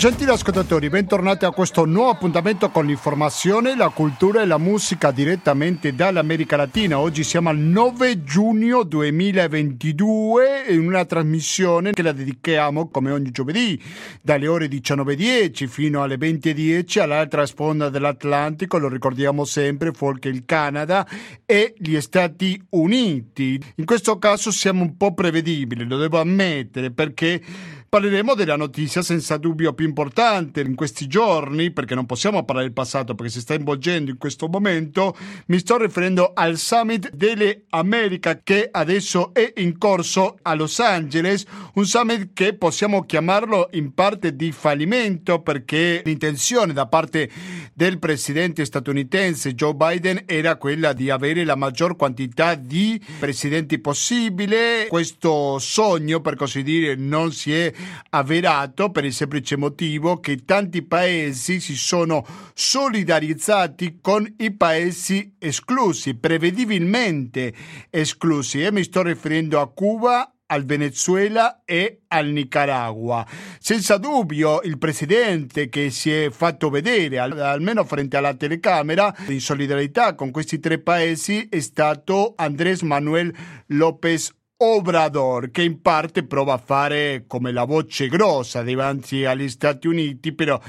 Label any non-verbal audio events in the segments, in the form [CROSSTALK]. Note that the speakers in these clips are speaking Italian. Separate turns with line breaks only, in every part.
Gentili ascoltatori, bentornati a questo nuovo appuntamento con l'informazione, la cultura e la musica direttamente dall'America Latina. Oggi siamo al 9 giugno 2022 in una trasmissione che la dedichiamo come ogni giovedì dalle ore 19.10 fino alle 20.10 all'altra sponda dell'Atlantico, lo ricordiamo sempre, fuori il Canada e gli Stati Uniti. In questo caso siamo un po' prevedibili, lo devo ammettere, perché Parleremo della notizia senza dubbio più importante in questi giorni, perché non possiamo parlare del passato perché si sta involgendo in questo momento. Mi sto riferendo al Summit delle Americhe che adesso è in corso a Los Angeles, un summit che possiamo chiamarlo in parte di fallimento perché l'intenzione da parte del presidente statunitense Joe Biden era quella di avere la maggior quantità di presidenti possibile. Questo sogno, per così dire, non si è avverato per il semplice motivo che tanti paesi si sono solidarizzati con i paesi esclusi, prevedibilmente esclusi. E mi sto riferendo a Cuba, al Venezuela e al Nicaragua. Senza dubbio il presidente che si è fatto vedere, almeno frente alla telecamera, in solidarietà con questi tre paesi è stato Andrés Manuel López Obrador, che in parte prova a fare come la voce grossa davanti agli Stati Uniti, però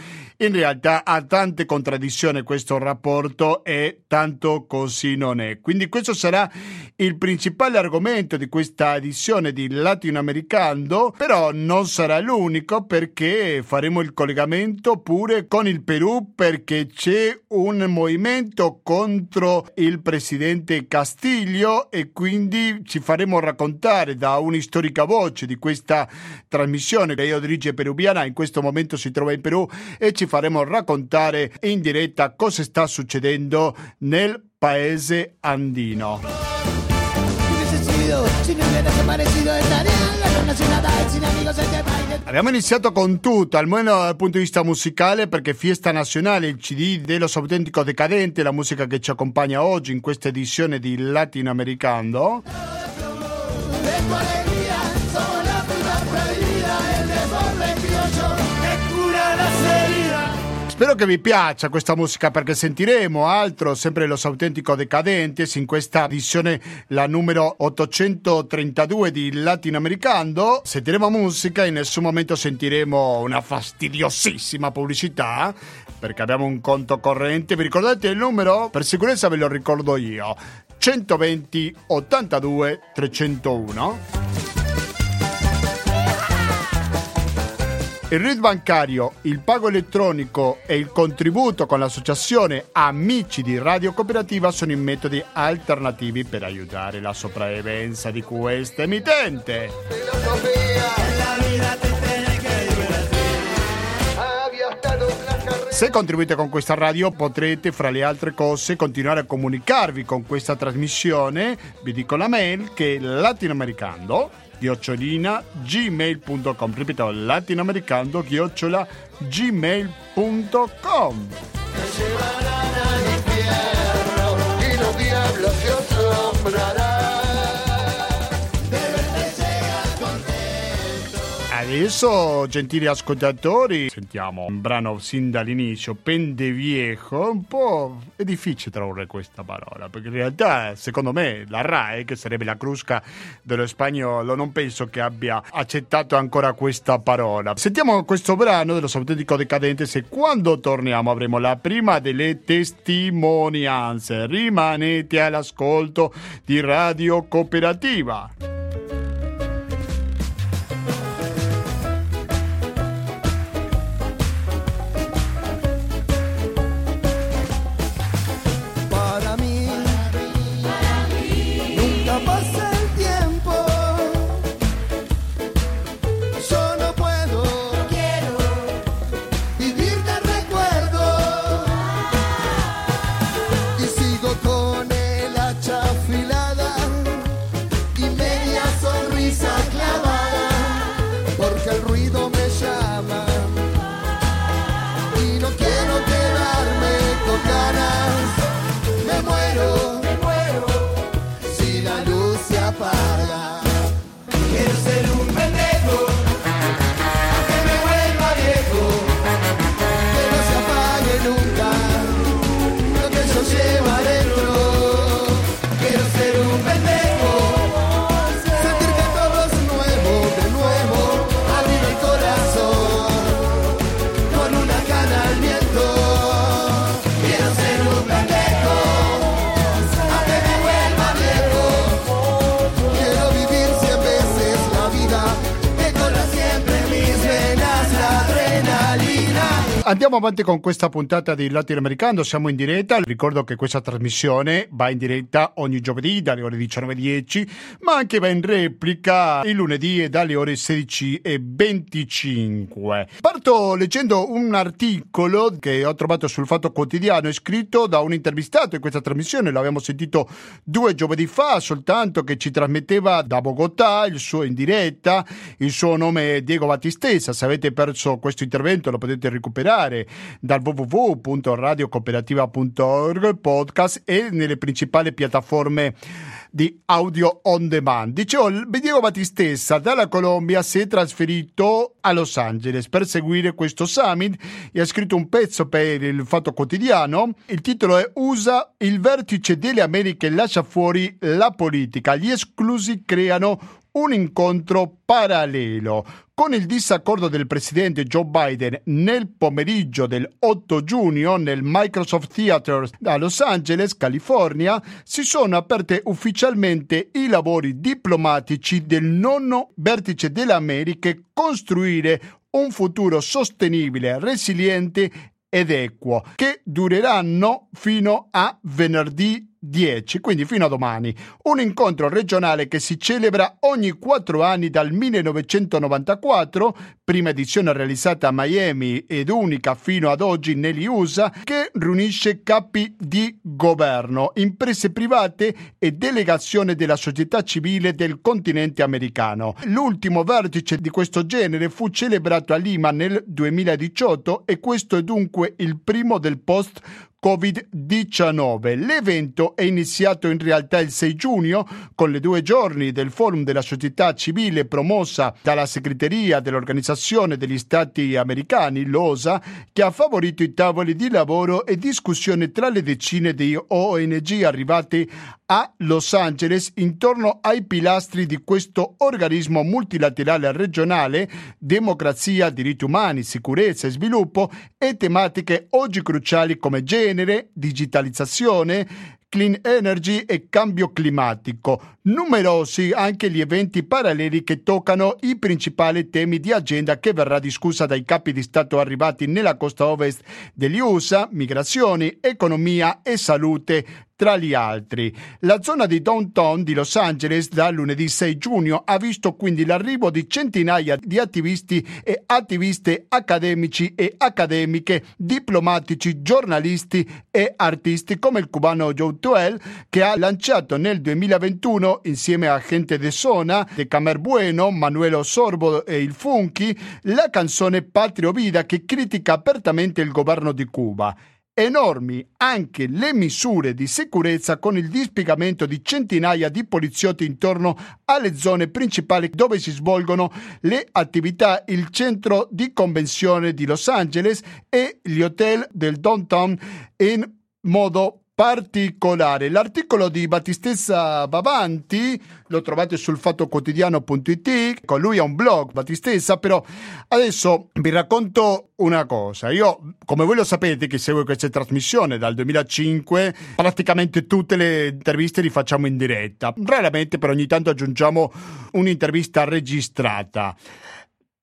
in realtà ha tante contraddizioni questo rapporto e tanto così non è. Quindi questo sarà il principale argomento di questa edizione di Latinoamericano, però non sarà l'unico perché faremo il collegamento pure con il Perù perché c'è un movimento contro il presidente Castiglio e quindi ci faremo raccontare da un'istorica voce di questa trasmissione che io dirige peruviana, in questo momento si trova in Perù e ci faremo raccontare in diretta cosa sta succedendo nel paese andino. Abbiamo iniziato con tutto, almeno dal punto di vista musicale, perché Fiesta Nazionale, il CD dello Autentico Decadente, la musica che ci accompagna oggi in questa edizione di Latinoamericano. Spero che vi piaccia questa musica perché sentiremo altro, sempre Los Autentico Decadentes, in questa edizione la numero 832 di Latinoamericano. Sentiremo musica e in nessun momento sentiremo una fastidiosissima pubblicità perché abbiamo un conto corrente. Vi ricordate il numero? Per sicurezza ve lo ricordo io. 120 82 301 Il RID bancario, il pago elettronico e il contributo con l'associazione Amici di Radio Cooperativa sono i metodi alternativi per aiutare la sopravvivenza di questa emittente. Se contribuite con questa radio potrete, fra le altre cose, continuare a comunicarvi con questa trasmissione. Vi dico la mail che è latinoamericano chiocciolina gmail.com ripeto latinoamericano chiocciola gmail.com y los diablos se asombrarán Adesso, gentili ascoltatori, sentiamo un brano sin dall'inizio, Pendeviejo, un po' è difficile tradurre questa parola, perché in realtà, secondo me, la RAE, che sarebbe la crusca dello spagnolo, non penso che abbia accettato ancora questa parola. Sentiamo questo brano dello Autentico Decadente e quando torniamo avremo la prima delle testimonianze. Rimanete all'ascolto di Radio Cooperativa. Andiamo avanti con questa puntata di Latinoamericano, siamo in diretta, ricordo che questa trasmissione va in diretta ogni giovedì dalle ore 19.10, ma anche va in replica il lunedì dalle ore 16.25. Parto leggendo un articolo che ho trovato sul Fatto Quotidiano, scritto da un intervistato in questa trasmissione, l'abbiamo sentito due giovedì fa, soltanto che ci trasmetteva da Bogotà, il suo in diretta, il suo nome è Diego Battistessa, se avete perso questo intervento lo potete recuperare dal www.radiocooperativa.org podcast e nelle principali piattaforme di audio on demand. Dicevo, Diego Battistessa dalla Colombia si è trasferito a Los Angeles per seguire questo summit e ha scritto un pezzo per il Fatto Quotidiano. Il titolo è USA, il vertice delle Americhe lascia fuori la politica, gli esclusi creano un incontro parallelo. Con il disaccordo del presidente Joe Biden nel pomeriggio del 8 giugno nel Microsoft Theater a Los Angeles, California, si sono aperte ufficialmente i lavori diplomatici del nono vertice delle Americhe costruire un futuro sostenibile, resiliente ed equo, che dureranno fino a venerdì 10, quindi fino a domani. Un incontro regionale che si celebra ogni quattro anni dal 1994, prima edizione realizzata a Miami ed unica fino ad oggi negli USA, che riunisce capi di governo, imprese private e delegazione della società civile del continente americano. L'ultimo vertice di questo genere fu celebrato a Lima nel 2018 e questo è dunque il primo del post Covid-19. L'evento è iniziato in realtà il 6 giugno con le due giorni del forum della società civile promossa dalla segreteria dell'Organizzazione degli Stati Americani, l'OSA, che ha favorito i tavoli di lavoro e discussione tra le decine di ONG arrivate a Los Angeles intorno ai pilastri di questo organismo multilaterale regionale, democrazia, diritti umani, sicurezza e sviluppo e tematiche oggi cruciali come genere, digitalizzazione, clean energy e cambio climatico. Numerosi anche gli eventi paralleli che toccano i principali temi di agenda che verrà discussa dai capi di Stato arrivati nella costa ovest degli USA, migrazioni, economia e salute, tra gli altri. La zona di downtown di Los Angeles da lunedì 6 giugno ha visto quindi l'arrivo di centinaia di attivisti e attiviste accademici e accademiche, diplomatici, giornalisti e artisti come il cubano Joe Tuel che ha lanciato nel 2021 insieme a gente de Sona, de Camer Bueno, Manuelo Sorbo e il Funky la canzone Patrio Vida che critica apertamente il governo di Cuba. Enormi anche le misure di sicurezza con il dispiegamento di centinaia di poliziotti intorno alle zone principali dove si svolgono le attività, il centro di convenzione di Los Angeles e gli hotel del downtown in modo particolare. L'articolo di Battistessa Bavanti lo trovate sul fattoquotidiano.it, con lui ha un blog, Battistessa, però adesso vi racconto una cosa. Io, come voi lo sapete, che seguo questa trasmissione dal 2005, praticamente tutte le interviste le facciamo in diretta. Raramente, però ogni tanto aggiungiamo un'intervista registrata.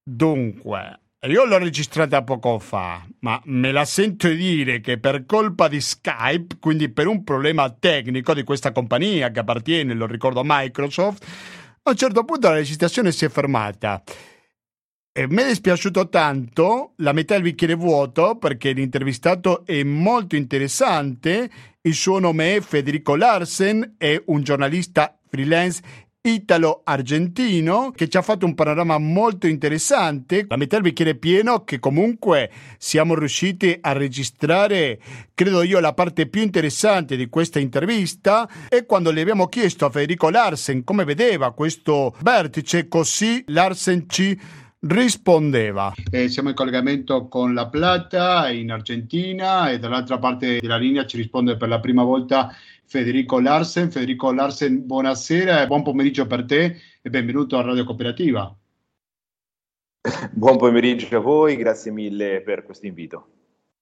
Dunque, io l'ho registrata poco fa, ma me la sento dire che per colpa di Skype, quindi per un problema tecnico di questa compagnia che appartiene, lo ricordo, a Microsoft, a un certo punto la registrazione si è fermata. E mi è dispiaciuto tanto, la metà del bicchiere vuoto, perché l'intervistato è molto interessante. Il suo nome è Federico Larsen, è un giornalista freelance italo-argentino che ci ha fatto un panorama molto interessante. La metà del bicchiere pieno che comunque siamo riusciti a registrare, credo io, la parte più interessante di questa intervista e quando le abbiamo chiesto a Federico Larsen come vedeva questo vertice, così Larsen ci rispondeva.
Eh, siamo in collegamento con La Plata in Argentina e dall'altra parte della linea ci risponde per la prima volta Federico Larsen. Federico Larsen, buonasera e buon pomeriggio per te e benvenuto a Radio
Cooperativa. Buon pomeriggio a voi, grazie mille per questo invito.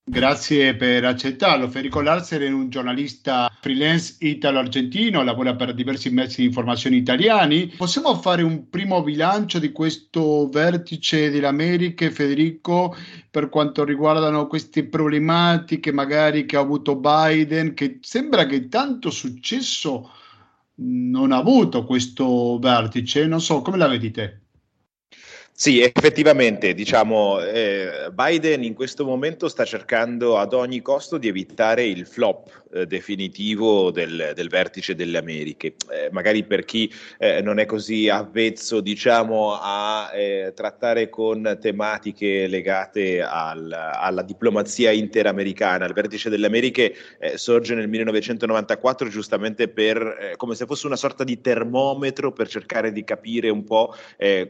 Grazie per accettarlo. Federico Larser è un giornalista freelance italo-argentino, lavora per diversi mezzi di informazione italiani. Possiamo fare un primo bilancio di questo vertice delle Americhe, Federico, per quanto riguardano queste problematiche magari che ha avuto Biden, che sembra che tanto successo non ha avuto questo vertice. Non so, come la vedi te?
Sì, effettivamente, diciamo, eh, Biden in questo momento sta cercando ad ogni costo di evitare il flop eh, definitivo del, del, vertice delle Americhe. Eh, magari per chi eh, non è così avvezzo, diciamo, a eh, trattare con tematiche legate al, alla diplomazia interamericana, il vertice delle Americhe eh, sorge nel 1994 giustamente per, come se fosse una sorta di termometro per cercare di capire un po'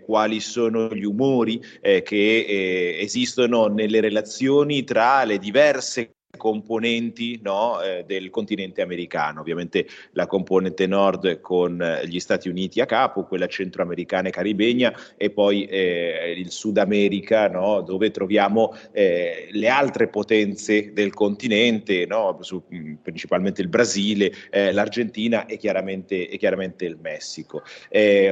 quali sono gli umori eh, che eh, esistono nelle relazioni tra le diverse componenti no, eh, del continente americano, ovviamente la componente nord con eh, gli Stati Uniti a capo, quella centroamericana e caribegna e poi eh, il Sud America no, dove troviamo eh, le altre potenze del continente, no, su, mm, principalmente il Brasile, eh, l'Argentina e chiaramente, e chiaramente il Messico.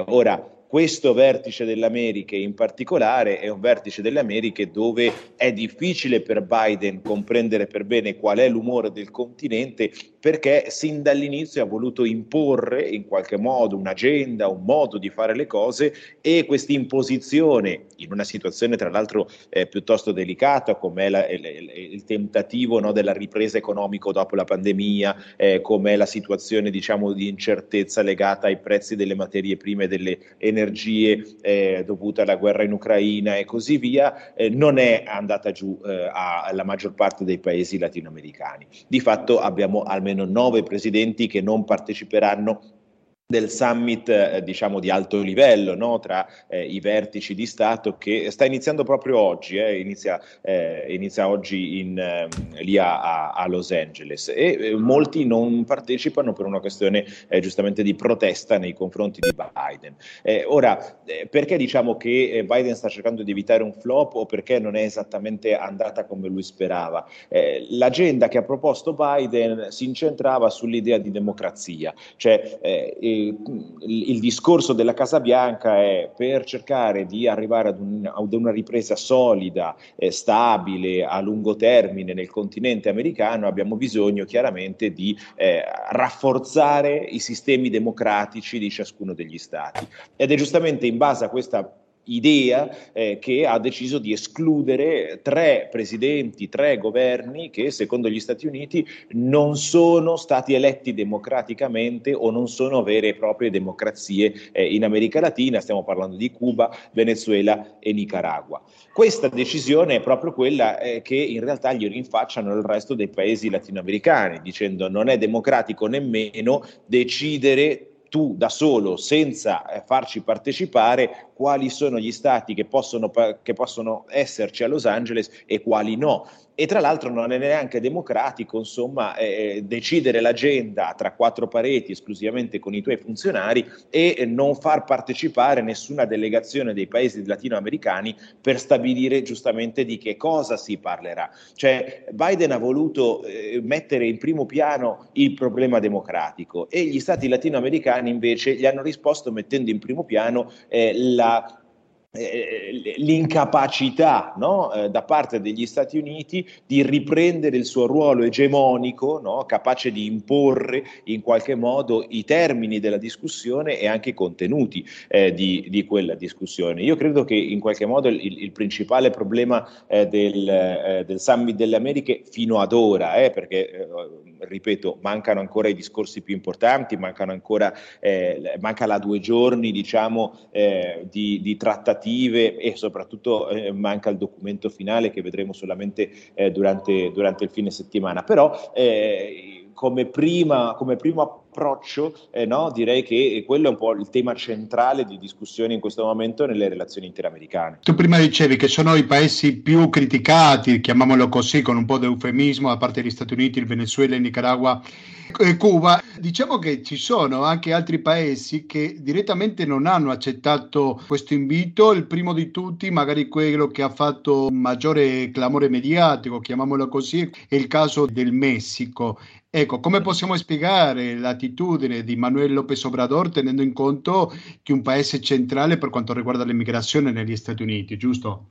Ora, questo vertice delle Americhe in particolare è un vertice delle Americhe dove è difficile per Biden comprendere per bene qual è l'umore del continente perché sin dall'inizio ha voluto imporre in qualche modo un'agenda, un modo di fare le cose e questa imposizione in una situazione tra l'altro eh, piuttosto delicata come la, il, il, tentativo no, della ripresa economica dopo la pandemia, eh, come la situazione diciamo di incertezza legata ai prezzi delle materie prime e delle energie eh, dovuta alla guerra in Ucraina e così via, eh, non è andata giù eh, alla maggior parte dei paesi latinoamericani. Di fatto abbiamo almeno almeno nove presidenti che non parteciperanno del summit eh, diciamo di alto livello no? tra eh, i vertici di Stato che sta iniziando proprio oggi, eh, inizia, eh, inizia, oggi in, ehm, lì a, a, Los Angeles e eh, molti non partecipano per una questione eh, giustamente di protesta nei confronti di Biden. ora, perché diciamo che Biden sta cercando di evitare un flop o perché non è esattamente andata come lui sperava? l'agenda che ha proposto Biden si incentrava sull'idea di democrazia, cioè il discorso della Casa Bianca è per cercare di arrivare ad, un, ad una ripresa solida, eh, stabile, a lungo termine nel continente americano, abbiamo bisogno chiaramente di eh, rafforzare i sistemi democratici di ciascuno degli stati. Ed è giustamente in base a questa idea eh, che ha deciso di escludere tre presidenti, tre governi che secondo gli Stati Uniti non sono stati eletti democraticamente o non sono vere e proprie democrazie eh, in America Latina, stiamo parlando di Cuba, Venezuela e Nicaragua. Questa decisione è proprio quella eh, che in realtà gli rinfacciano il resto dei paesi latinoamericani, dicendo non è democratico nemmeno decidere tu da solo, senza eh, farci partecipare, quali sono gli stati che possono, che possono esserci a Los Angeles e quali no e tra l'altro non è neanche democratico insomma, eh, decidere l'agenda tra quattro pareti esclusivamente con i tuoi funzionari e non far partecipare nessuna delegazione dei paesi latinoamericani per stabilire giustamente di che cosa si parlerà. Cioè Biden ha voluto eh, mettere in primo piano il problema democratico e gli stati latinoamericani invece gli hanno risposto mettendo in primo piano eh, la eh, l'incapacità no, eh, da parte degli Stati Uniti di riprendere il suo ruolo egemonico, no, capace di imporre in qualche modo i termini della discussione e anche i contenuti eh, di, di, quella discussione. Io credo che in qualche modo il, il principale problema eh, del, eh, del, Summit delle Americhe fino ad ora, eh, perché ripeto, mancano ancora i discorsi più importanti, mancano ancora, manca la due giorni diciamo, di, di trattativa trattative e soprattutto eh, manca il documento finale che vedremo solamente eh, durante, durante, il fine settimana. Però eh, come, prima, come primo approccio, eh, no? direi che quello è un po' il tema centrale di discussione in questo momento nelle relazioni interamericane.
Tu prima dicevi che sono i paesi più criticati, chiamiamolo così con un po' di eufemismo, a parte gli Stati Uniti, il Venezuela, il Nicaragua e Cuba. Diciamo che ci sono anche altri paesi che direttamente non hanno accettato questo invito. Il primo di tutti, magari quello che ha fatto maggiore clamore mediatico, chiamiamolo così, è il caso del Messico. Ecco, come possiamo spiegare l'attitudine di Manuel López Obrador tenendo in conto che un paese centrale per quanto riguarda l'immigrazione negli Stati Uniti, giusto?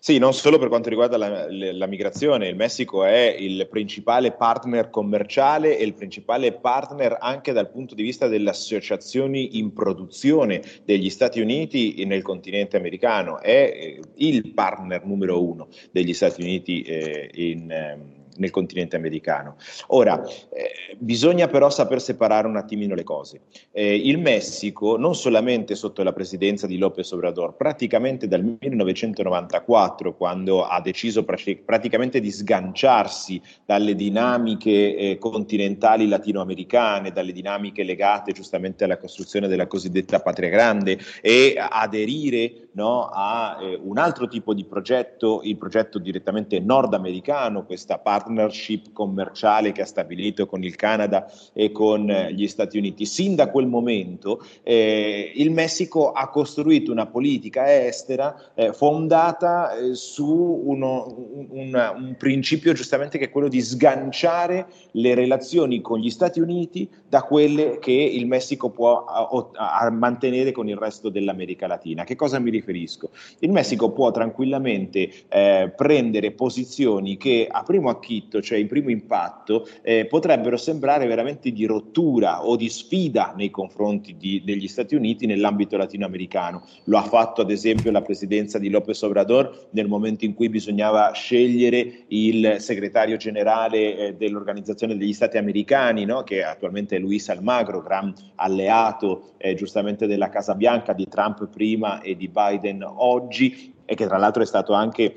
Sì, non solo per quanto riguarda la, la, migrazione, il Messico è il principale partner commerciale e il principale partner anche dal punto di vista delle associazioni in produzione degli Stati Uniti nel continente americano, è eh, il partner numero uno degli Stati Uniti eh, in, ehm, nel continente americano. Ora, eh, bisogna però saper separare un attimino le cose. Eh, il Messico, non solamente sotto la presidenza di López Obrador, praticamente dal 1994, quando ha deciso pr- praticamente di sganciarsi dalle dinamiche eh, continentali latinoamericane, dalle dinamiche legate giustamente alla costruzione della cosiddetta patria grande e aderire no, a eh, un altro tipo di progetto, il progetto direttamente nordamericano, questa parte partnership commerciale che ha stabilito con il Canada e con eh, gli Stati Uniti. Sin da quel momento eh, il Messico ha costruito una politica estera eh, fondata eh, su uno, un, un, principio giustamente che è quello di sganciare le relazioni con gli Stati Uniti da quelle che il Messico può a, a mantenere con il resto dell'America Latina. Che cosa mi riferisco? Il Messico può tranquillamente eh, prendere posizioni che a primo acchito profitto, cioè il primo impatto, eh, potrebbero sembrare veramente di rottura o di sfida nei confronti di, degli Stati Uniti nell'ambito latinoamericano. Lo ha fatto ad esempio la presidenza di López Obrador nel momento in cui bisognava scegliere il segretario generale eh, dell'Organizzazione degli Stati Americani, no? che attualmente è Luis Almagro, gran alleato eh, giustamente della Casa Bianca di Trump prima e di Biden oggi e che tra l'altro è stato anche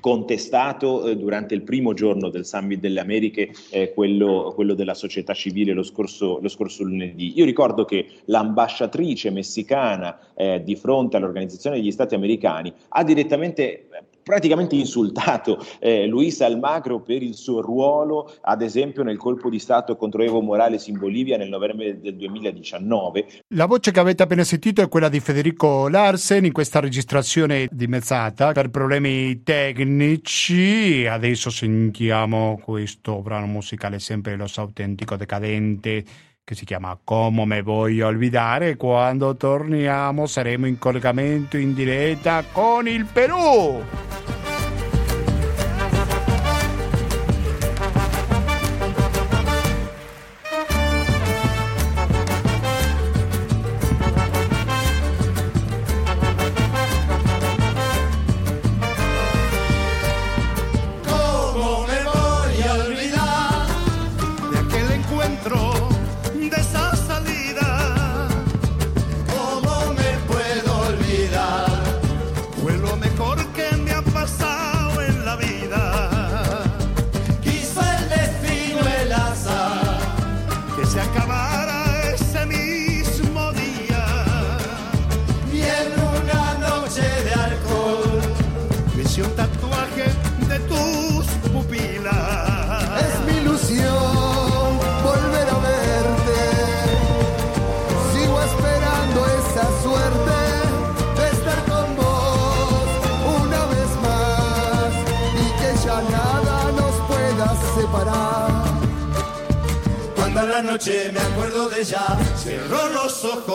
contestato eh, durante il primo giorno del Summit delle Americhe, eh, quello, quello, della società civile lo scorso, lo scorso, lunedì. Io ricordo che l'ambasciatrice messicana eh, di fronte all'Organizzazione degli Stati Americani ha direttamente praticamente insultato eh, Luis Almagro per il suo ruolo, ad esempio, nel colpo di Stato contro Evo Morales in Bolivia nel novembre del 2019.
La voce che avete appena sentito è quella di Federico Larsen in questa registrazione dimezzata per problemi tecnici. Adesso sentiamo questo brano musicale sempre lo autentico decadente che si chiama Come me voglio olvidare. Quando torniamo saremo in collegamento in diretta con il Perù.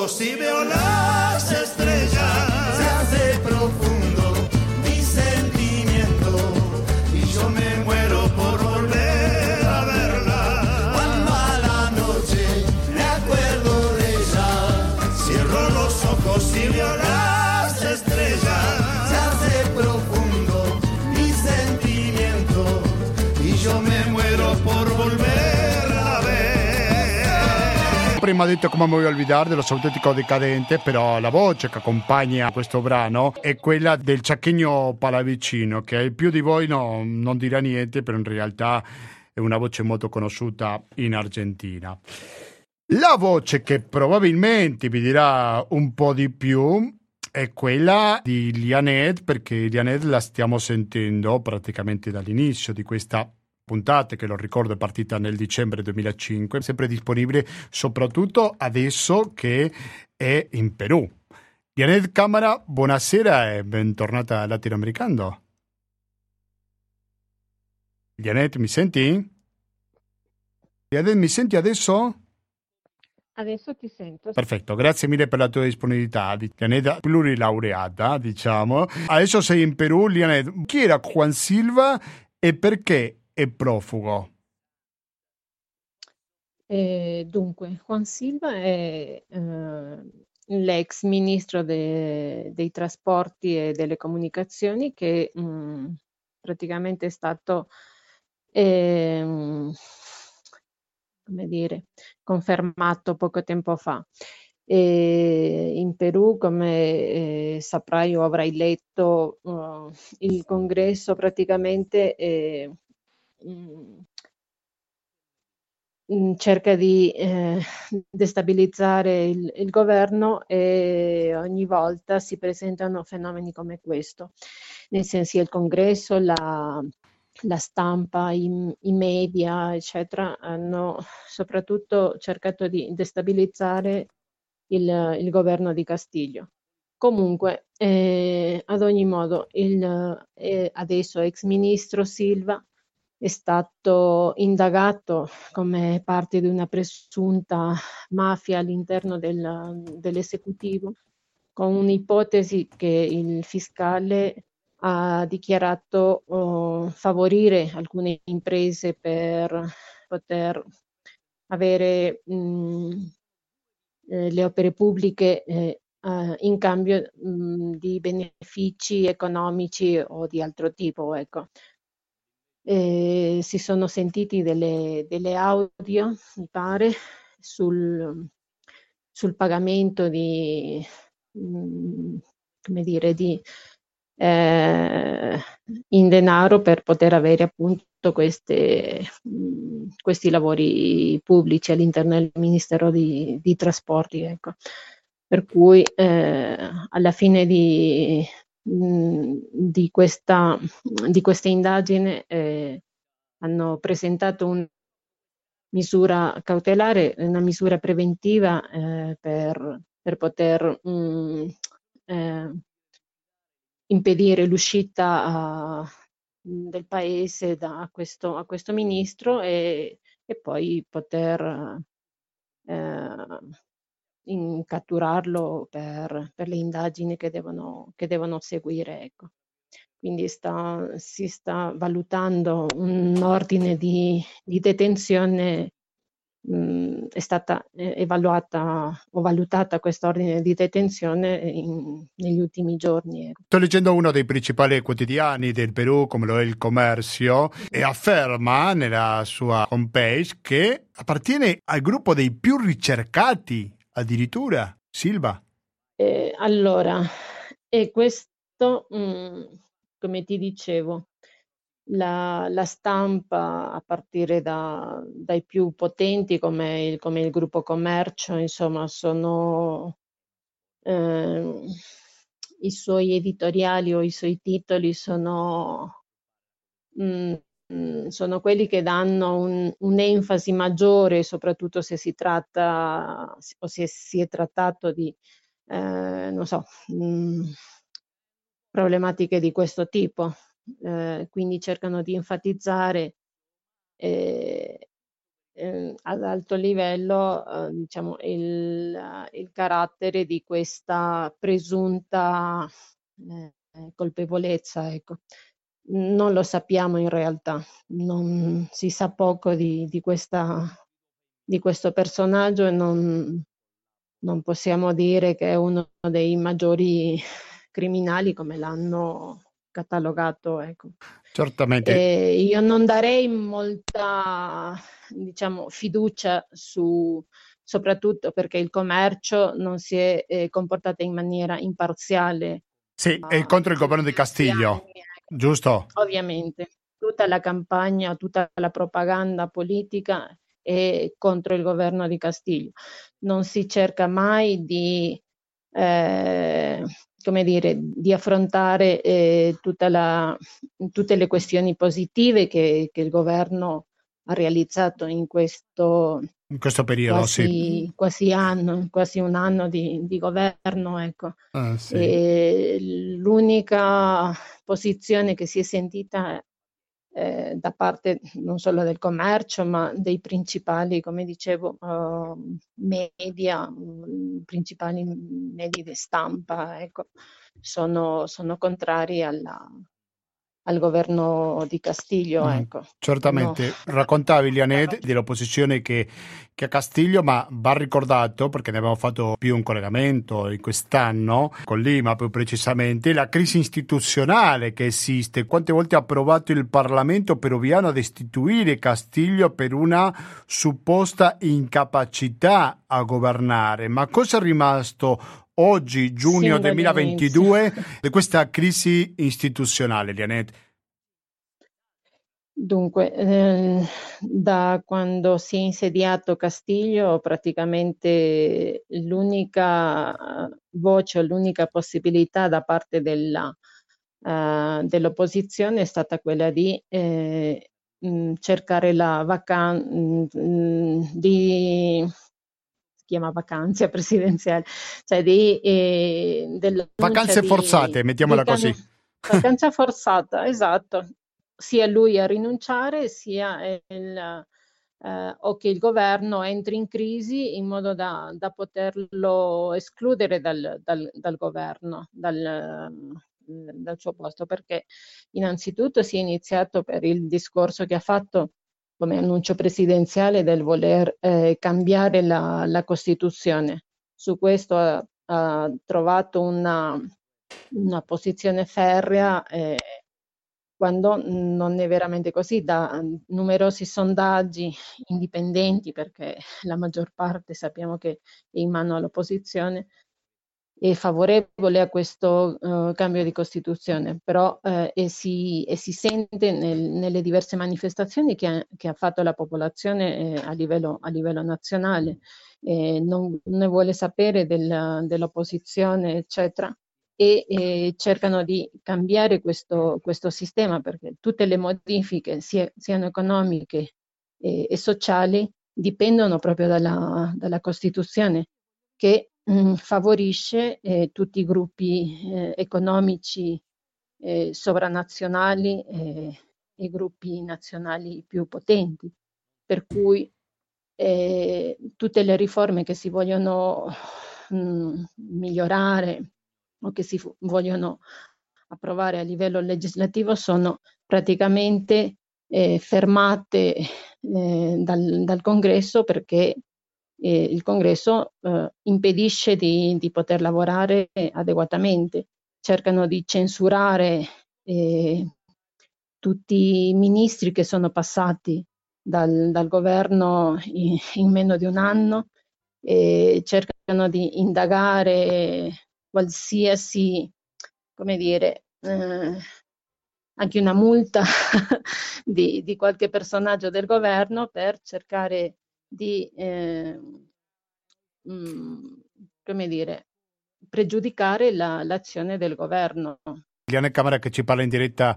Los
prima detto come voglio olvidare dello sovietico decadente, però la voce che accompagna questo brano è quella del ciacchegno palavicino, che più di voi no, non dirà niente, però in realtà è una voce molto conosciuta in Argentina. La voce che probabilmente vi dirà un po' di più è quella di Lianet, perché Lianet la stiamo sentendo praticamente dall'inizio di questa puntata, che lo ricordo è partita nel dicembre 2005, sempre disponibile soprattutto adesso che è in Perù. Lianet Camara, buonasera e bentornata a Latinoamericano. Lianet, mi senti? Lianet, mi senti adesso?
Adesso ti sento.
Perfetto, grazie mille per la tua disponibilità. Lianeda plurilaureata, diciamo. Adesso sei in Perù, Lianeda. Chi era Juan Silva e perché è profugo?
Eh, dunque, Juan Silva è eh, l'ex ministro de, dei trasporti e delle comunicazioni che mh, mm, praticamente è stato eh, come dire, confermato poco tempo fa. E in Perù, come eh, saprai o avrai letto, uh, il congresso praticamente eh, cerca di eh, destabilizzare il, il, governo e ogni volta si presentano fenomeni come questo, nel senso il congresso, la, la stampa, i, i, media, eccetera, hanno soprattutto cercato di destabilizzare il, il governo di Castiglio. Comunque, eh, ad ogni modo, il eh, adesso ex ministro Silva è stato indagato come parte di una presunta mafia all'interno del, dell'esecutivo, con un'ipotesi che il fiscale ha dichiarato uh, favorire alcune imprese per poter avere mh, eh, le opere pubbliche eh, uh, in cambio mh, di benefici economici o di altro tipo. Ecco. E si sono sentiti delle, delle audio, mi pare, sul, sul pagamento di, mh, come dire, di eh, in denaro per poter avere appunto queste, mh, questi lavori pubblici all'interno del Ministero di, di Trasporti. Ecco. Per cui eh, alla fine di, mh, di, questa, di questa indagine eh, hanno presentato una misura cautelare, una misura preventiva eh, per, per poter mh, eh, impedire l'uscita uh, del paese da questo, a questo ministro e, e poi poter uh, in, catturarlo per, per, le indagini che devono, che devono seguire. Ecco. Quindi sta, si sta valutando un ordine di, di detenzione mh, è stata eh, evaluata o valutata quest'ordine di detenzione in, negli ultimi giorni.
Ecco. Sto leggendo uno dei principali quotidiani del Perù, come lo è il Commercio, e afferma nella sua homepage che appartiene al gruppo dei più ricercati, addirittura. Silva.
Eh, allora, e questo, mh, come ti dicevo, la, la stampa a partire da, dai più potenti come il, come il gruppo Commercio, insomma, sono eh, i suoi editoriali o i suoi titoli sono, mh, sono quelli che danno un, un'enfasi maggiore, soprattutto se si tratta o se si è trattato di, eh, non so, mh, problematiche di questo tipo eh, quindi cercano di enfatizzare eh, eh, ad alto livello eh, diciamo, il, il, carattere di questa presunta eh, colpevolezza. Ecco. Non lo sappiamo in realtà, non si sa poco di, di, questa, di questo personaggio e non, non possiamo dire che è uno dei maggiori criminali come l'hanno catalogato. Ecco.
Certamente.
E io non darei molta diciamo, fiducia su, soprattutto perché il commercio non si è eh, comportato in maniera imparziale.
Sì, è contro il governo di Castiglio, anni. Giusto?
Ovviamente. tutta la campagna, tutta la propaganda politica è contro il governo di Castiglio. Non si cerca mai di, eh, come dire, di affrontare eh, la, tutte le questioni positive che, che, il governo realizzato in questo,
in questo periodo,
quasi,
sì.
quasi, anno, quasi un anno di, di governo. Ecco.
Ah, sì.
l'unica posizione che si è sentita eh, da parte non solo del commercio, ma dei principali, come dicevo, uh, media, principali media di stampa, ecco, sono, sono contrari alla, al governo di Castiglio. Mm, ecco.
Certamente, no. raccontavi Lianet [LAUGHS] dell'opposizione che, che, a Castiglio, ma va ricordato perché ne abbiamo fatto più un collegamento in quest'anno con Lima più precisamente, la crisi istituzionale che esiste. Quante volte ha approvato il Parlamento peruviano a destituire Castiglio per una supposta incapacità a governare? Ma cosa è rimasto oggi, giugno 2022, di questa crisi istituzionale, Lianet?
Dunque, eh, da quando si è insediato Castiglio, praticamente l'unica voce, l'unica possibilità da parte della, uh, dell'opposizione è stata quella di eh, mh, cercare la vacanza, di chiama vacanze [LAUGHS] presidenziali, cioè di, eh,
vacanze
di,
forzate, mettiamola così. [LAUGHS]
Vacanza forzata, esatto. Sia lui a rinunciare, sia il, eh, o che il governo entri in crisi in modo da, da poterlo escludere dal, dal, dal governo, dal, dal suo posto, perché innanzitutto si è iniziato per il discorso che ha fatto come annuncio presidenziale del voler eh, cambiare la, la, Costituzione. Su questo ha, ha trovato una, una, posizione ferrea eh, quando non è veramente così, da numerosi sondaggi indipendenti, perché la maggior parte sappiamo che è in mano all'opposizione, è favorevole a questo uh, cambio di Costituzione, però uh, e, si, e, si, sente nel, nelle diverse manifestazioni che ha, che ha fatto la popolazione eh, a, livello, a, livello, nazionale, eh, non ne vuole sapere del, dell'opposizione, eccetera, e, e, cercano di cambiare questo, questo, sistema perché tutte le modifiche, sia, siano economiche e sociali, dipendono proprio dalla, dalla Costituzione che mh, favorisce eh, tutti i gruppi eh, economici eh, sovranazionali e i gruppi nazionali più potenti, per cui eh, tutte le riforme che si vogliono mh, migliorare o che si vogliono approvare a livello legislativo sono praticamente eh, fermate eh, dal, dal, congresso perché eh, il congresso eh, impedisce di, di, poter lavorare adeguatamente, cercano di censurare eh, tutti i ministri che sono passati dal, dal governo in, in, meno di un anno, cercano di indagare qualsiasi, come dire, eh, anche una multa [LAUGHS] di, di, qualche personaggio del governo per cercare di, eh, mh, mm, come dire, pregiudicare la, l'azione del governo.
Liane Camera che ci parla in diretta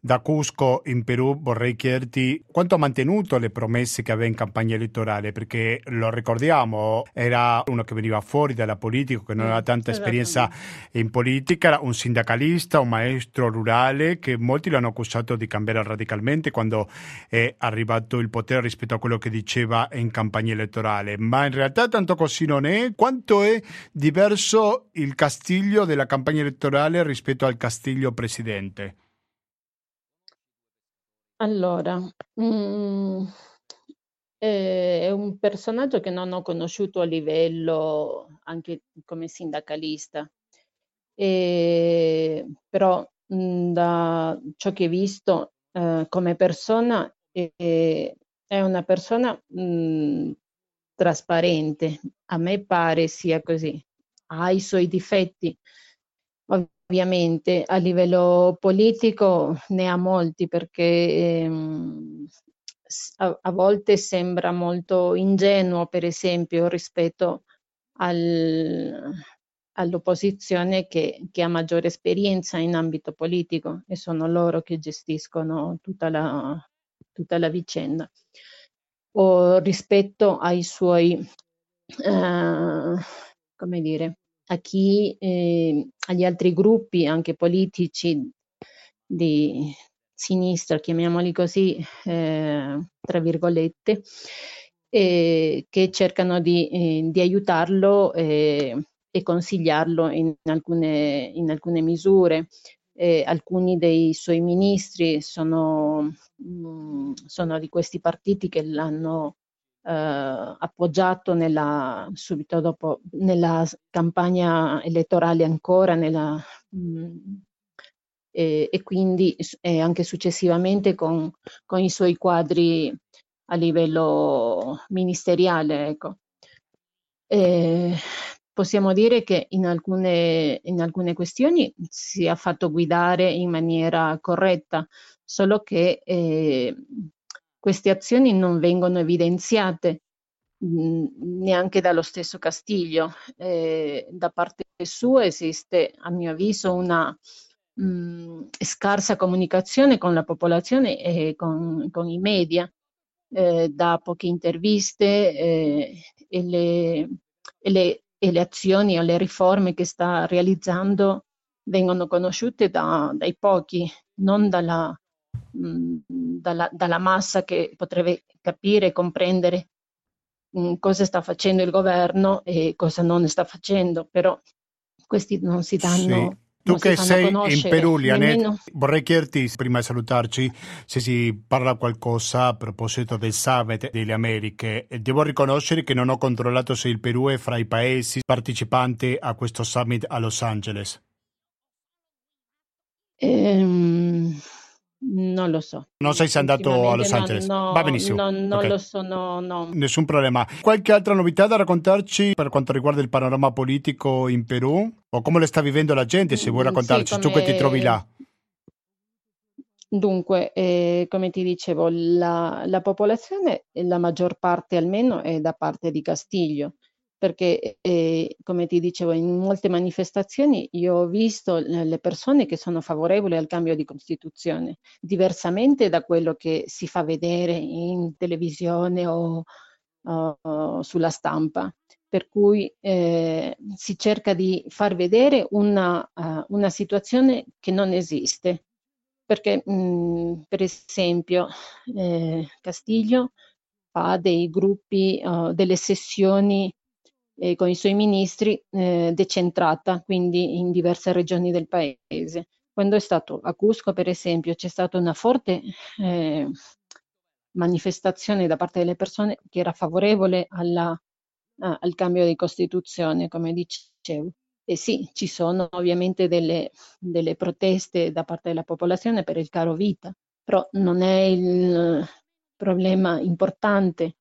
da Cusco in Perù, vorrei chiederti quanto ha mantenuto le promesse che aveva in campagna elettorale, perché lo ricordiamo, era uno che veniva fuori dalla politica, che non aveva tanta esperienza in politica, era un sindacalista, un maestro rurale, che molti l'hanno accusato di cambiare radicalmente quando è arrivato il potere rispetto a quello che diceva in campagna elettorale, ma in realtà tanto così non è. Quanto è diverso il Castiglio della campagna elettorale rispetto al Castiglio presidente?
Allora, mhmm, è un personaggio che non ho conosciuto a livello anche come sindacalista, ehm, però, mhmm, da ciò che ho visto, ehm, come persona, ehm, è una persona, mhmm, trasparente. A me pare sia così. Ha i suoi difetti, ovviamente a livello politico ne ha molti perché ehm, a, a, volte sembra molto ingenuo, per esempio, rispetto al, all'opposizione che, che, ha maggiore esperienza in ambito politico e sono loro che gestiscono tutta la, tutta la vicenda. O rispetto ai suoi, eh, come dire, a chi, eh, agli altri gruppi anche politici di sinistra, chiamiamoli così, eh, tra virgolette, eh, che cercano di, eh, di aiutarlo eh, e consigliarlo in alcune, in alcune misure. alcuni dei suoi ministri sono, mh, mm, sono di questi partiti che l'hanno eh, appoggiato nella, subito dopo nella campagna elettorale ancora nella, mh, mm, e, e, quindi e anche successivamente con, con, i suoi quadri a livello ministeriale. Ecco. E possiamo dire che in alcune, in alcune questioni si è fatto guidare in maniera corretta, solo che eh, queste azioni non vengono evidenziate mh, neanche dallo stesso Castiglio. Eh, da parte sua esiste, a mio avviso, una mh, scarsa comunicazione con la popolazione e con, con i media, eh, da poche interviste eh, e le, e, le, e, le, azioni o le riforme che sta realizzando vengono conosciute da, dai pochi, non dalla, dalla, dalla, massa che potrebbe capire e comprendere mh, cosa sta facendo il governo e cosa non sta facendo, però questi non si danno.
Sì. Tu che sei in Perù, Lianet, vorrei chiederti, prima di salutarci, se si parla qualcosa a proposito del Summit delle Americhe. Devo riconoscere che non ho controllato se il Perù è fra i paesi partecipanti a questo Summit a Los Angeles.
Ehm, non lo so.
Non sei se andato a Los Angeles?
No,
Va benissimo.
No, non okay. lo so, no, no.
Nessun problema. Qualche altra novità da raccontarci per quanto riguarda il panorama politico in Perù? O come le sta vivendo la gente, se vuoi mm, raccontarci, sì, come... tu che ti trovi là?
Dunque, eh, come ti dicevo, la, la popolazione, la maggior parte almeno, è da parte di Castiglio perché eh, come ti dicevo in molte manifestazioni io ho visto le persone che sono favorevoli al cambio di Costituzione, diversamente da quello che si fa vedere in televisione o, o sulla stampa. Per cui eh, si cerca di far vedere una, uh, una situazione che non esiste. Perché, mh, mm, per esempio, eh, Castiglio fa dei gruppi, uh, delle sessioni eh, con i suoi ministri eh, decentrata, quindi in diverse regioni del paese. Quando è stato a Cusco, per esempio, c'è stata una forte eh, manifestazione da parte delle persone che era favorevole alla, a, al cambio di Costituzione, come dicevo. E sì, ci sono ovviamente delle, delle proteste da parte della popolazione per il caro vita, però non è il problema importante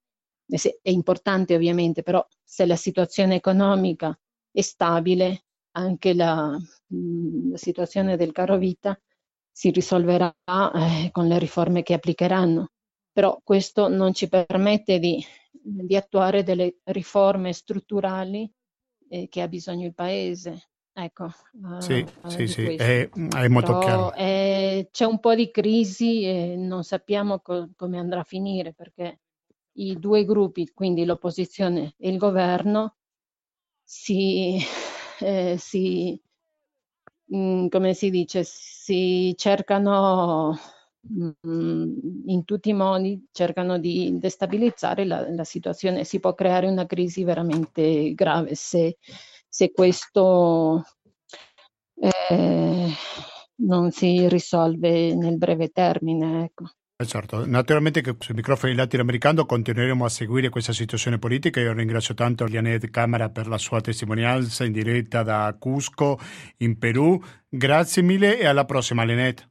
è importante ovviamente, però se la situazione economica è stabile, anche la, mh, la situazione del caro vita si risolverà eh, con le riforme che applicheranno. Però questo non ci permette di, di attuare delle riforme strutturali eh, che ha bisogno il Paese. Ecco,
sì, uh, sì, sì, è, è, molto Però, chiaro.
Eh, c'è un po' di crisi e non sappiamo co- come andrà a finire perché i due gruppi, quindi l'opposizione e il governo, si, [LAUGHS] eh, si mh, mm, come si dice, si cercano mh, mm, in tutti i modi, cercano di destabilizzare la, la, situazione. Si può creare una crisi veramente grave se, se questo eh, non si risolve nel breve termine. Ecco.
Certo, naturalmente che sui microfoni latinoamericano continueremo a seguire questa situazione politica. Io ringrazio tanto Lianet Camera per la sua testimonianza in diretta da Cusco, in Perù. Grazie mille e alla prossima, Lianet.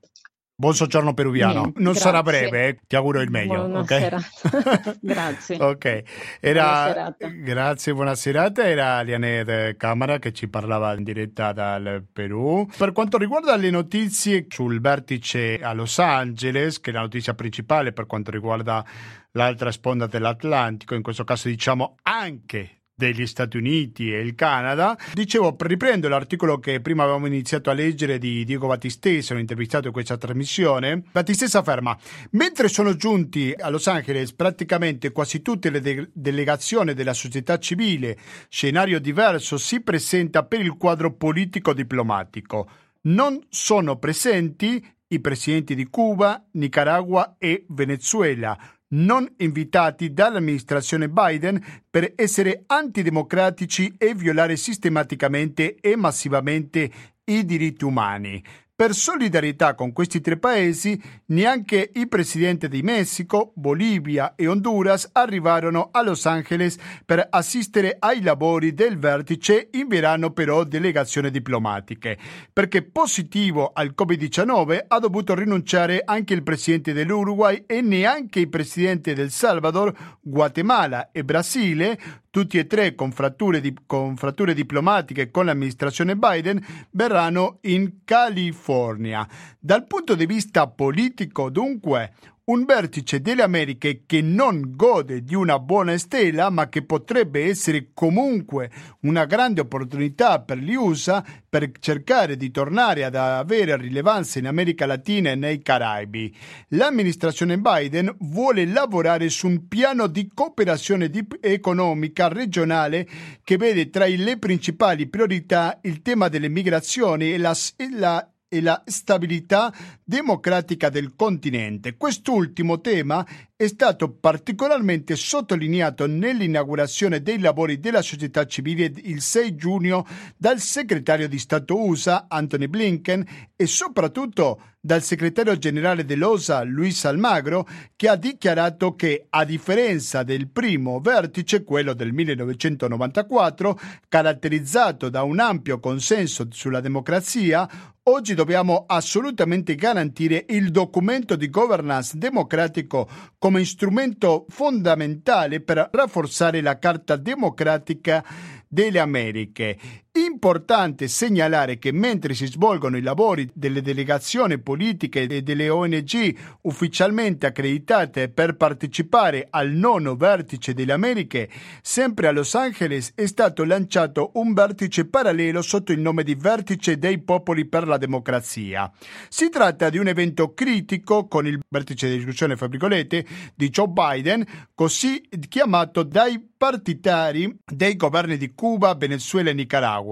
Buon soggiorno peruviano.
Niente,
non
grazie.
sarà breve, eh? ti auguro il meglio.
Buona
ok?
serata. [LAUGHS] Grazie.
Ok, era,
Buona serata.
grazie, buona serata. Era Lianet Camara che ci parlava in diretta dal Perù. Per quanto riguarda le notizie sul vertice a Los Angeles, che è la notizia principale per quanto riguarda l'altra sponda dell'Atlantico, in questo caso diciamo anche degli Stati Uniti e il Canada. Dicevo, riprendo l'articolo che prima avevamo iniziato a leggere di Diego Battistessa, un intervistato in questa trasmissione. Battistessa afferma, mentre sono giunti a Los Angeles praticamente quasi tutte le de- delegazioni della società civile, scenario diverso si presenta per il quadro politico-diplomatico. Non sono presenti i presidenti di Cuba, Nicaragua e Venezuela, non invitati dall'amministrazione Biden per essere antidemocratici e violare sistematicamente e massivamente i diritti umani. Per solidarietà con questi tre paesi, neanche i presidenti di Messico, Bolivia e Honduras arrivarono a Los Angeles per assistere ai lavori del vertice, invieranno però delegazioni diplomatiche. Perché positivo al Covid-19 ha dovuto rinunciare anche il presidente dell'Uruguay e neanche i presidenti del Salvador, Guatemala e Brasile, tutti e tre con fratture, di, con fratture diplomatiche con l'amministrazione Biden, verranno in California. Dal punto di vista politico, dunque, un vertice delle Americhe che non gode di una buona stella, ma che potrebbe essere comunque una grande opportunità per gli USA per cercare di tornare ad avere rilevanza in America Latina e nei Caraibi. L'amministrazione Biden vuole lavorare su un piano di cooperazione dip- economica regionale che vede tra le principali priorità il tema delle migrazioni e la, e la e la stabilità democratica del continente. Quest'ultimo tema è stato particolarmente sottolineato nell'inaugurazione dei lavori della società civile il 6 giugno dal segretario di Stato USA Anthony Blinken e soprattutto dal segretario generale dell'OSA Luis Almagro che ha dichiarato che a differenza del primo vertice, quello del 1994, caratterizzato da un ampio consenso sulla democrazia, Oggi dobbiamo assolutamente garantire il documento di governance democratico come strumento fondamentale per rafforzare la Carta democratica delle Americhe. Importante segnalare che mentre si svolgono i lavori delle delegazioni politiche e delle ONG ufficialmente accreditate per partecipare al nono vertice delle Americhe, sempre a Los Angeles è stato lanciato un vertice parallelo sotto il nome di Vertice dei Popoli per la Democrazia. Si tratta di un evento critico con il vertice di discussione, fra virgolette, di Joe Biden, così chiamato dai partitari dei governi di Cuba, Venezuela e Nicaragua.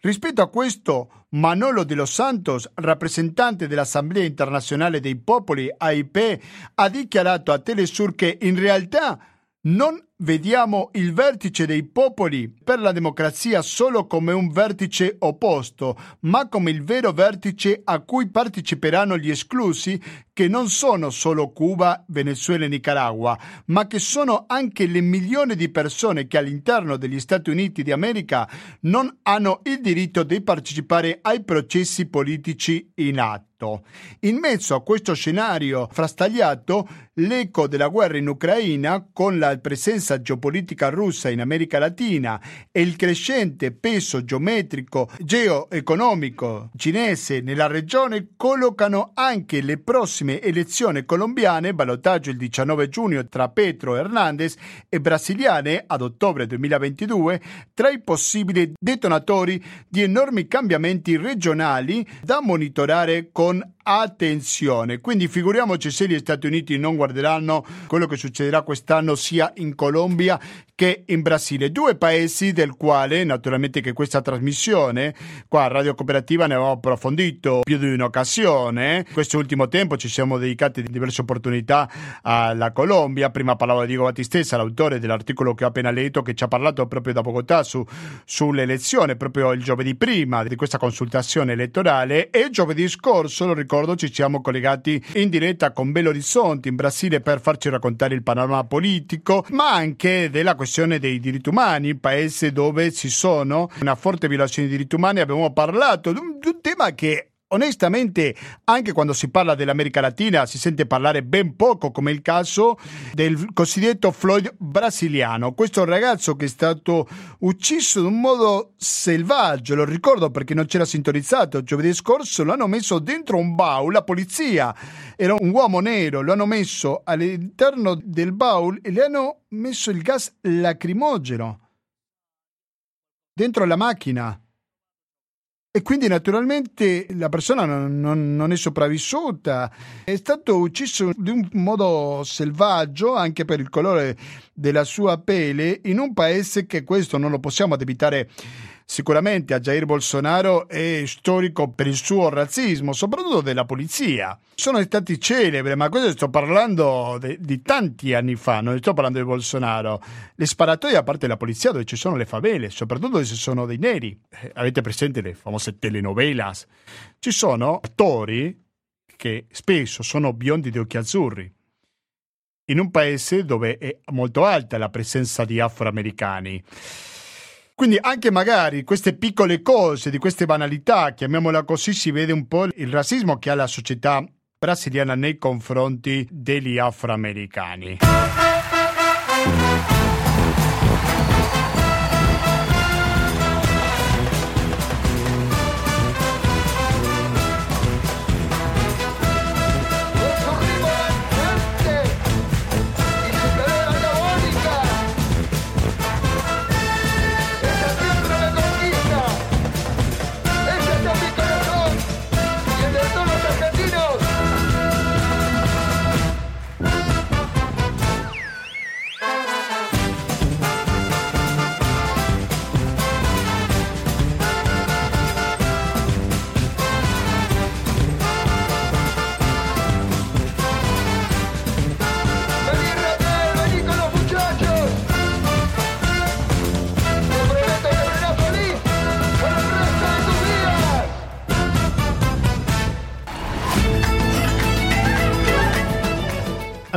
Rispetto a questo, Manolo de los Santos, rappresentante dell'Assemblea internazionale dei popoli AIP, ha dichiarato a Telesur che in realtà non vediamo il vertice dei popoli per la democrazia solo come un vertice opposto, ma come il vero vertice a cui parteciperanno gli esclusi, che non sono solo Cuba, Venezuela e Nicaragua, ma che sono anche le milioni di persone che all'interno degli Stati Uniti d'America non hanno il diritto di partecipare ai processi politici in atto. In mezzo a questo scenario frastagliato, l'eco della guerra in Ucraina, con la presenza geopolitica russa in America Latina e il crescente peso geometrico geoeconomico cinese nella regione, collocano anche le prossime elezioni colombiane, ballottaggio il 19 giugno tra Petro Hernandez e brasiliane ad ottobre 2022, tra i possibili detonatori di enormi cambiamenti regionali da monitorare con attenzione. Quindi figuriamoci se gli Stati Uniti non guarderanno quello che succederà quest'anno sia in Colombia che in Brasile, due paesi del quale naturalmente che questa trasmissione qua a Radio Cooperativa ne abbiamo approfondito più di un'occasione. In questo ultimo tempo ci siamo dedicati diverse opportunità alla Colombia. Prima parlavo di Diego Battistessa, l'autore dell'articolo che ho appena letto, che ci ha parlato proprio da Bogotà su, sull'elezione, proprio il giovedì prima di questa consultazione elettorale e giovedì scorso, lo ricordo ci siamo collegati in diretta con Belo Horizonte in Brasile per farci raccontare il panorama politico, ma anche della questione dei diritti umani, paese dove ci sono una forte violazione dei diritti umani. Abbiamo parlato di un, di un tema che onestamente anche quando si parla dell'America Latina si sente parlare ben poco, come il caso del cosiddetto Floyd brasiliano, questo ragazzo che è stato ucciso in un modo selvaggio, lo ricordo perché non c'era sintonizzato, giovedì scorso lo hanno messo dentro un baul, la polizia era un uomo nero, lo hanno messo all'interno del baul e le hanno messo il gas lacrimogeno dentro la macchina. E quindi naturalmente la persona non, non, non, è sopravvissuta, è stato ucciso di un modo selvaggio anche per il colore della sua pelle in un paese che questo non lo possiamo addebitare Sicuramente a Jair Bolsonaro è storico per il suo razzismo, soprattutto della polizia. Sono stati celebri, ma questo sto parlando de, di tanti anni fa, non sto parlando di Bolsonaro. Le sparatorie a parte la polizia dove ci sono le favele, soprattutto ci sono dei neri. Eh, avete presente le famose telenovelas? Ci sono attori che spesso sono biondi di occhi azzurri in un paese dove è molto alta la presenza di afroamericani. Quindi anche magari queste piccole cose, di queste banalità, chiamiamola così, si vede un po' il razzismo che ha la società brasiliana nei confronti degli afroamericani.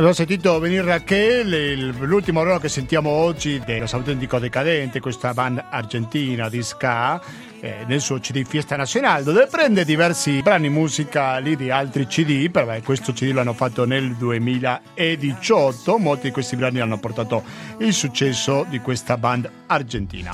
Abbiamo sentito venire Raquel, l'ultimo ruolo che sentiamo oggi dello Autentico Decadente, questa band argentina di ska, eh, nel suo CD Fiesta Nazionale, dove prende diversi brani musicali di altri CD, però questo CD l'hanno fatto nel 2018, molti di questi brani hanno portato il successo di questa band argentina.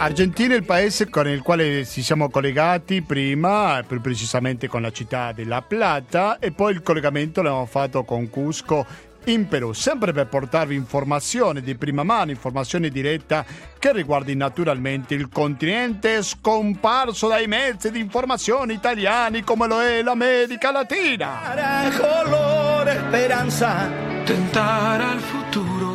Argentina è il paese con il quale ci siamo collegati prima, più precisamente con la città di La Plata, e poi il collegamento l'abbiamo fatto con Cusco in Perù, sempre per portarvi informazioni di prima mano, informazioni diretta che riguardi naturalmente il continente scomparso dai mezzi di informazione italiani come lo è l'America Latina. Colore, speranza, tentare al futuro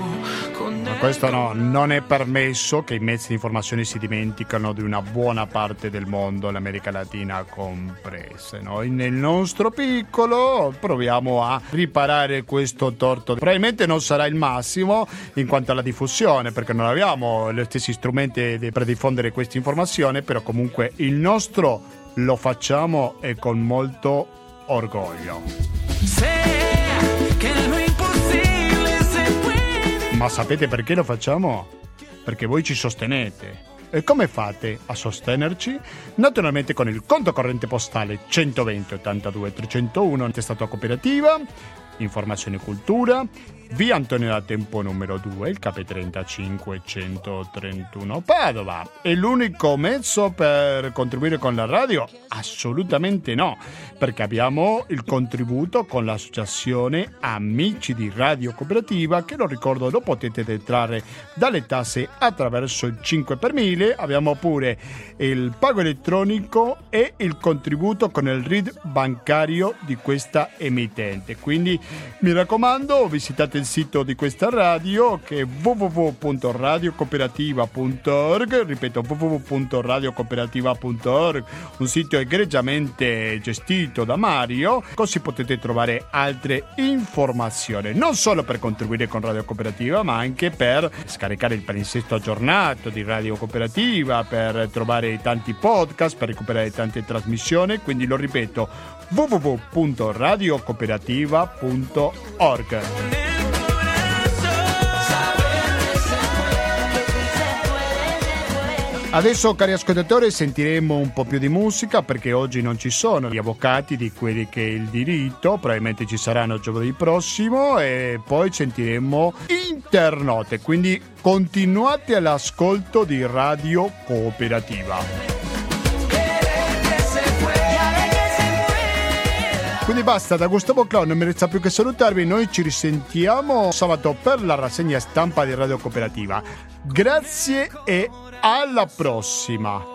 questo no, non è permesso che i mezzi di informazione si dimenticano di una buona parte del mondo, l'America Latina compresa. Noi nel nostro piccolo proviamo a riparare questo torto. Probabilmente non sarà il massimo in quanto alla diffusione, perché non abbiamo gli stessi strumenti per diffondere questa informazione, però comunque il nostro lo facciamo e con molto orgoglio. Sì. Ma sapete perché lo facciamo? Perché voi ci sostenete. E come fate a sostenerci? Naturalmente con il conto corrente postale 120 82 301 testato cooperativa, informazione e cultura, Via Antonio da Tempo numero 2, il KP35 131 Padova. È l'unico mezzo per contribuire con la radio? Assolutamente no, perché abbiamo il contributo con l'associazione Amici di Radio Cooperativa, che lo ricordo lo potete detrarre dalle tasse attraverso il 5 per 1000. Abbiamo pure il pago elettronico e il contributo con il RID bancario di questa emittente. Quindi mi raccomando, visitate il sito di questa radio che è www.radiocooperativa.org, ripeto www.radiocooperativa.org, un sito egregiamente gestito da Mario, così potete trovare altre informazioni, non solo per contribuire con Radio Cooperativa, ma anche per scaricare il palinsesto aggiornato di Radio Cooperativa, per trovare tanti podcast, per recuperare tante trasmissioni, quindi lo ripeto www.radiocooperativa.org. Adesso, cari ascoltatori, sentiremo un po' più di musica perché oggi non ci sono gli avvocati di quelli che è il diritto, probabilmente ci saranno giovedì prossimo e poi sentiremo internote, quindi continuate all'ascolto di Radio Cooperativa. Quindi basta, da Gustavo Clown non mi resta più che salutarvi, noi ci risentiamo sabato per la rassegna stampa di Radio Cooperativa. Grazie e alla prossima!